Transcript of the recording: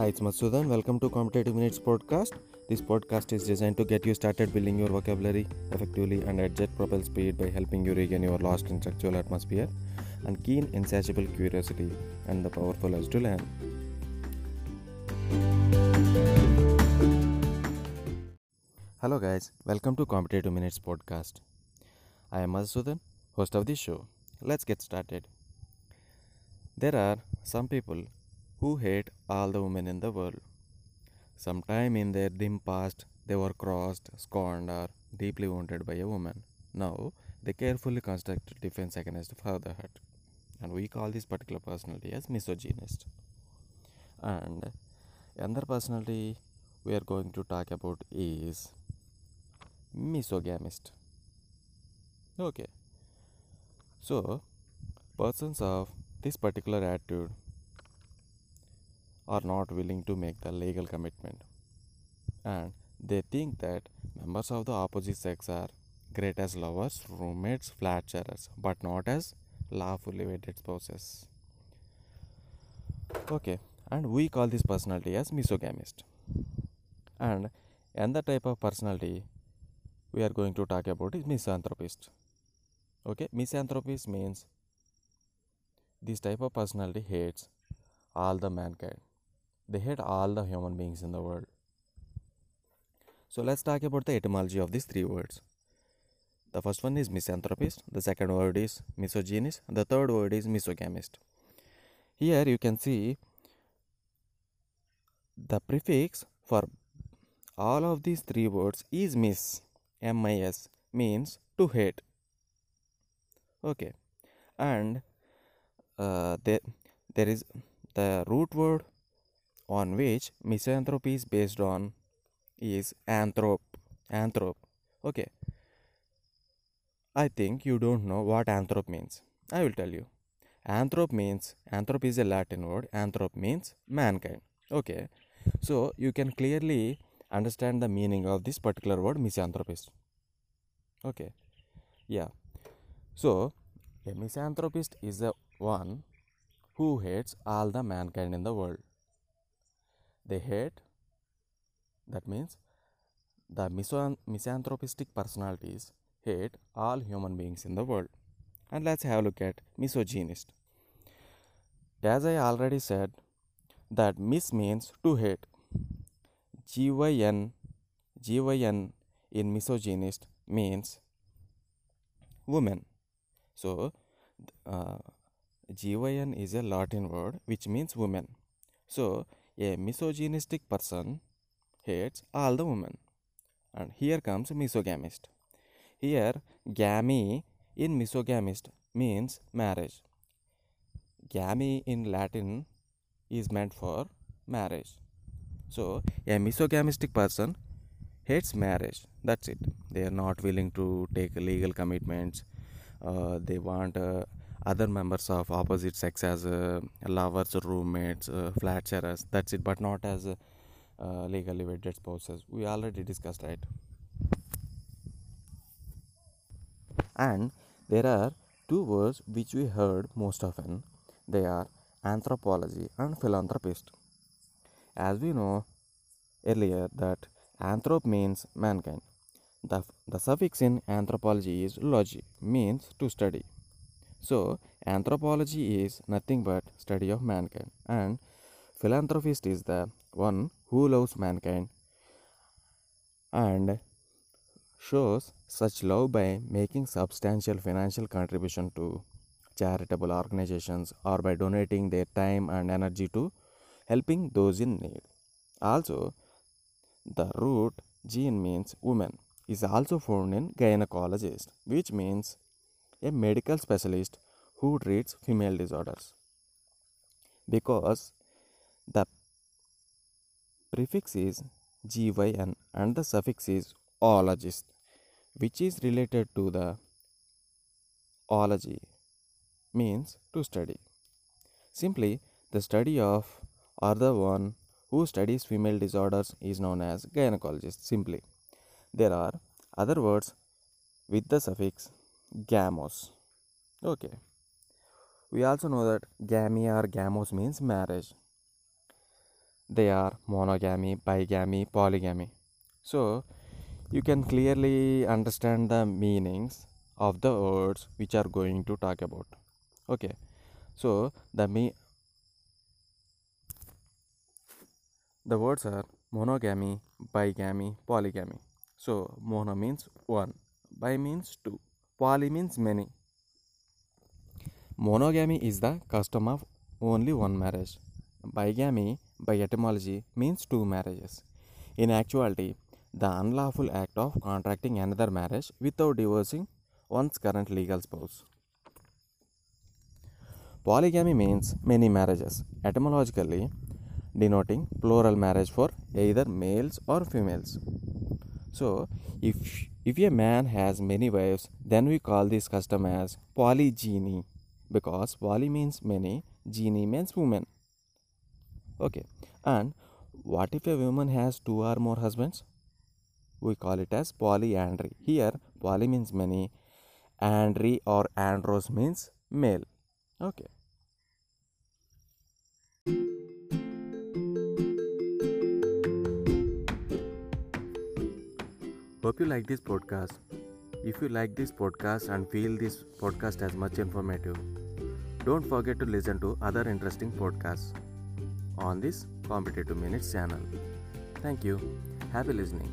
Hi, it's Masudan. Welcome to Competitive Minutes podcast. This podcast is designed to get you started building your vocabulary effectively and at jet propel speed by helping you regain your lost intellectual atmosphere and keen, insatiable curiosity and the powerful urge to learn. Hello, guys. Welcome to Competitive Minutes podcast. I am Masudan, host of this show. Let's get started. There are some people who hate all the women in the world. Sometime in their dim past, they were crossed, scorned, or deeply wounded by a woman. Now, they carefully construct defense against further hurt. And we call this particular personality as misogynist. And another personality we are going to talk about is misogamist. Okay. So, persons of this particular attitude are not willing to make the legal commitment and they think that members of the opposite sex are great as lovers, roommates, flat sharers, but not as lawfully wedded spouses. Okay, and we call this personality as misogamist. And another type of personality we are going to talk about is misanthropist. Okay, misanthropist means this type of personality hates all the mankind. They hate all the human beings in the world. So let's talk about the etymology of these three words. The first one is misanthropist, the second word is misogynist, the third word is misogamist. Here you can see the prefix for all of these three words is mis, M-I-S, means to hate. Okay, and uh, there, there is the root word on which misanthropy is based on is anthrop. Anthrop. Okay. I think you don't know what anthrop means. I will tell you. Anthrop means, anthrop is a Latin word. Anthrop means mankind. Okay. So you can clearly understand the meaning of this particular word misanthropist. Okay. Yeah. So a misanthropist is the one who hates all the mankind in the world. They hate, that means the misan- misanthropistic personalities hate all human beings in the world. And let's have a look at misogynist. As I already said, that mis means to hate. GYN, GYN in misogynist means woman. So, uh, GYN is a Latin word which means woman. So, a misogynistic person hates all the women. And here comes misogamist. Here, gami in misogamist means marriage. Gami in Latin is meant for marriage. So, a misogamistic person hates marriage. That's it. They are not willing to take legal commitments. Uh, they want uh, other members of opposite sex as uh, lovers, roommates, uh, flat sharers. That's it, but not as uh, legally wedded spouses. We already discussed, right? And there are two words which we heard most often. They are anthropology and philanthropist. As we know earlier that anthrop means mankind. The, the suffix in anthropology is logi, means to study. So, anthropology is nothing but study of mankind, and philanthropist is the one who loves mankind and shows such love by making substantial financial contribution to charitable organizations or by donating their time and energy to helping those in need. Also, the root gene means woman is also found in gynecologist, which means a medical specialist who treats female disorders. Because the prefix is gyn and the suffix is ologist, which is related to the ology, means to study. Simply, the study of or the one who studies female disorders is known as gynecologist. Simply, there are other words with the suffix gamos. Okay. We also know that gamia or gamos means marriage. they are monogamy, bigamy, polygamy. So you can clearly understand the meanings of the words which are going to talk about. Okay, so the me the words are monogamy, bigamy, polygamy. So mono means one, bi means two, poly means many. Monogamy is the custom of only one marriage. Bigamy, by etymology, means two marriages. In actuality, the unlawful act of contracting another marriage without divorcing one's current legal spouse. Polygamy means many marriages, etymologically denoting plural marriage for either males or females. So, if if a man has many wives, then we call this custom as polygyny because poly means many, genie means woman. Okay, and what if a woman has two or more husbands? We call it as polyandry. Here, poly means many, andry or andros means male. Okay. Hope you like this podcast. If you like this podcast and feel this podcast as much informative, don't forget to listen to other interesting podcasts on this Competitive Minutes channel. Thank you. Happy listening.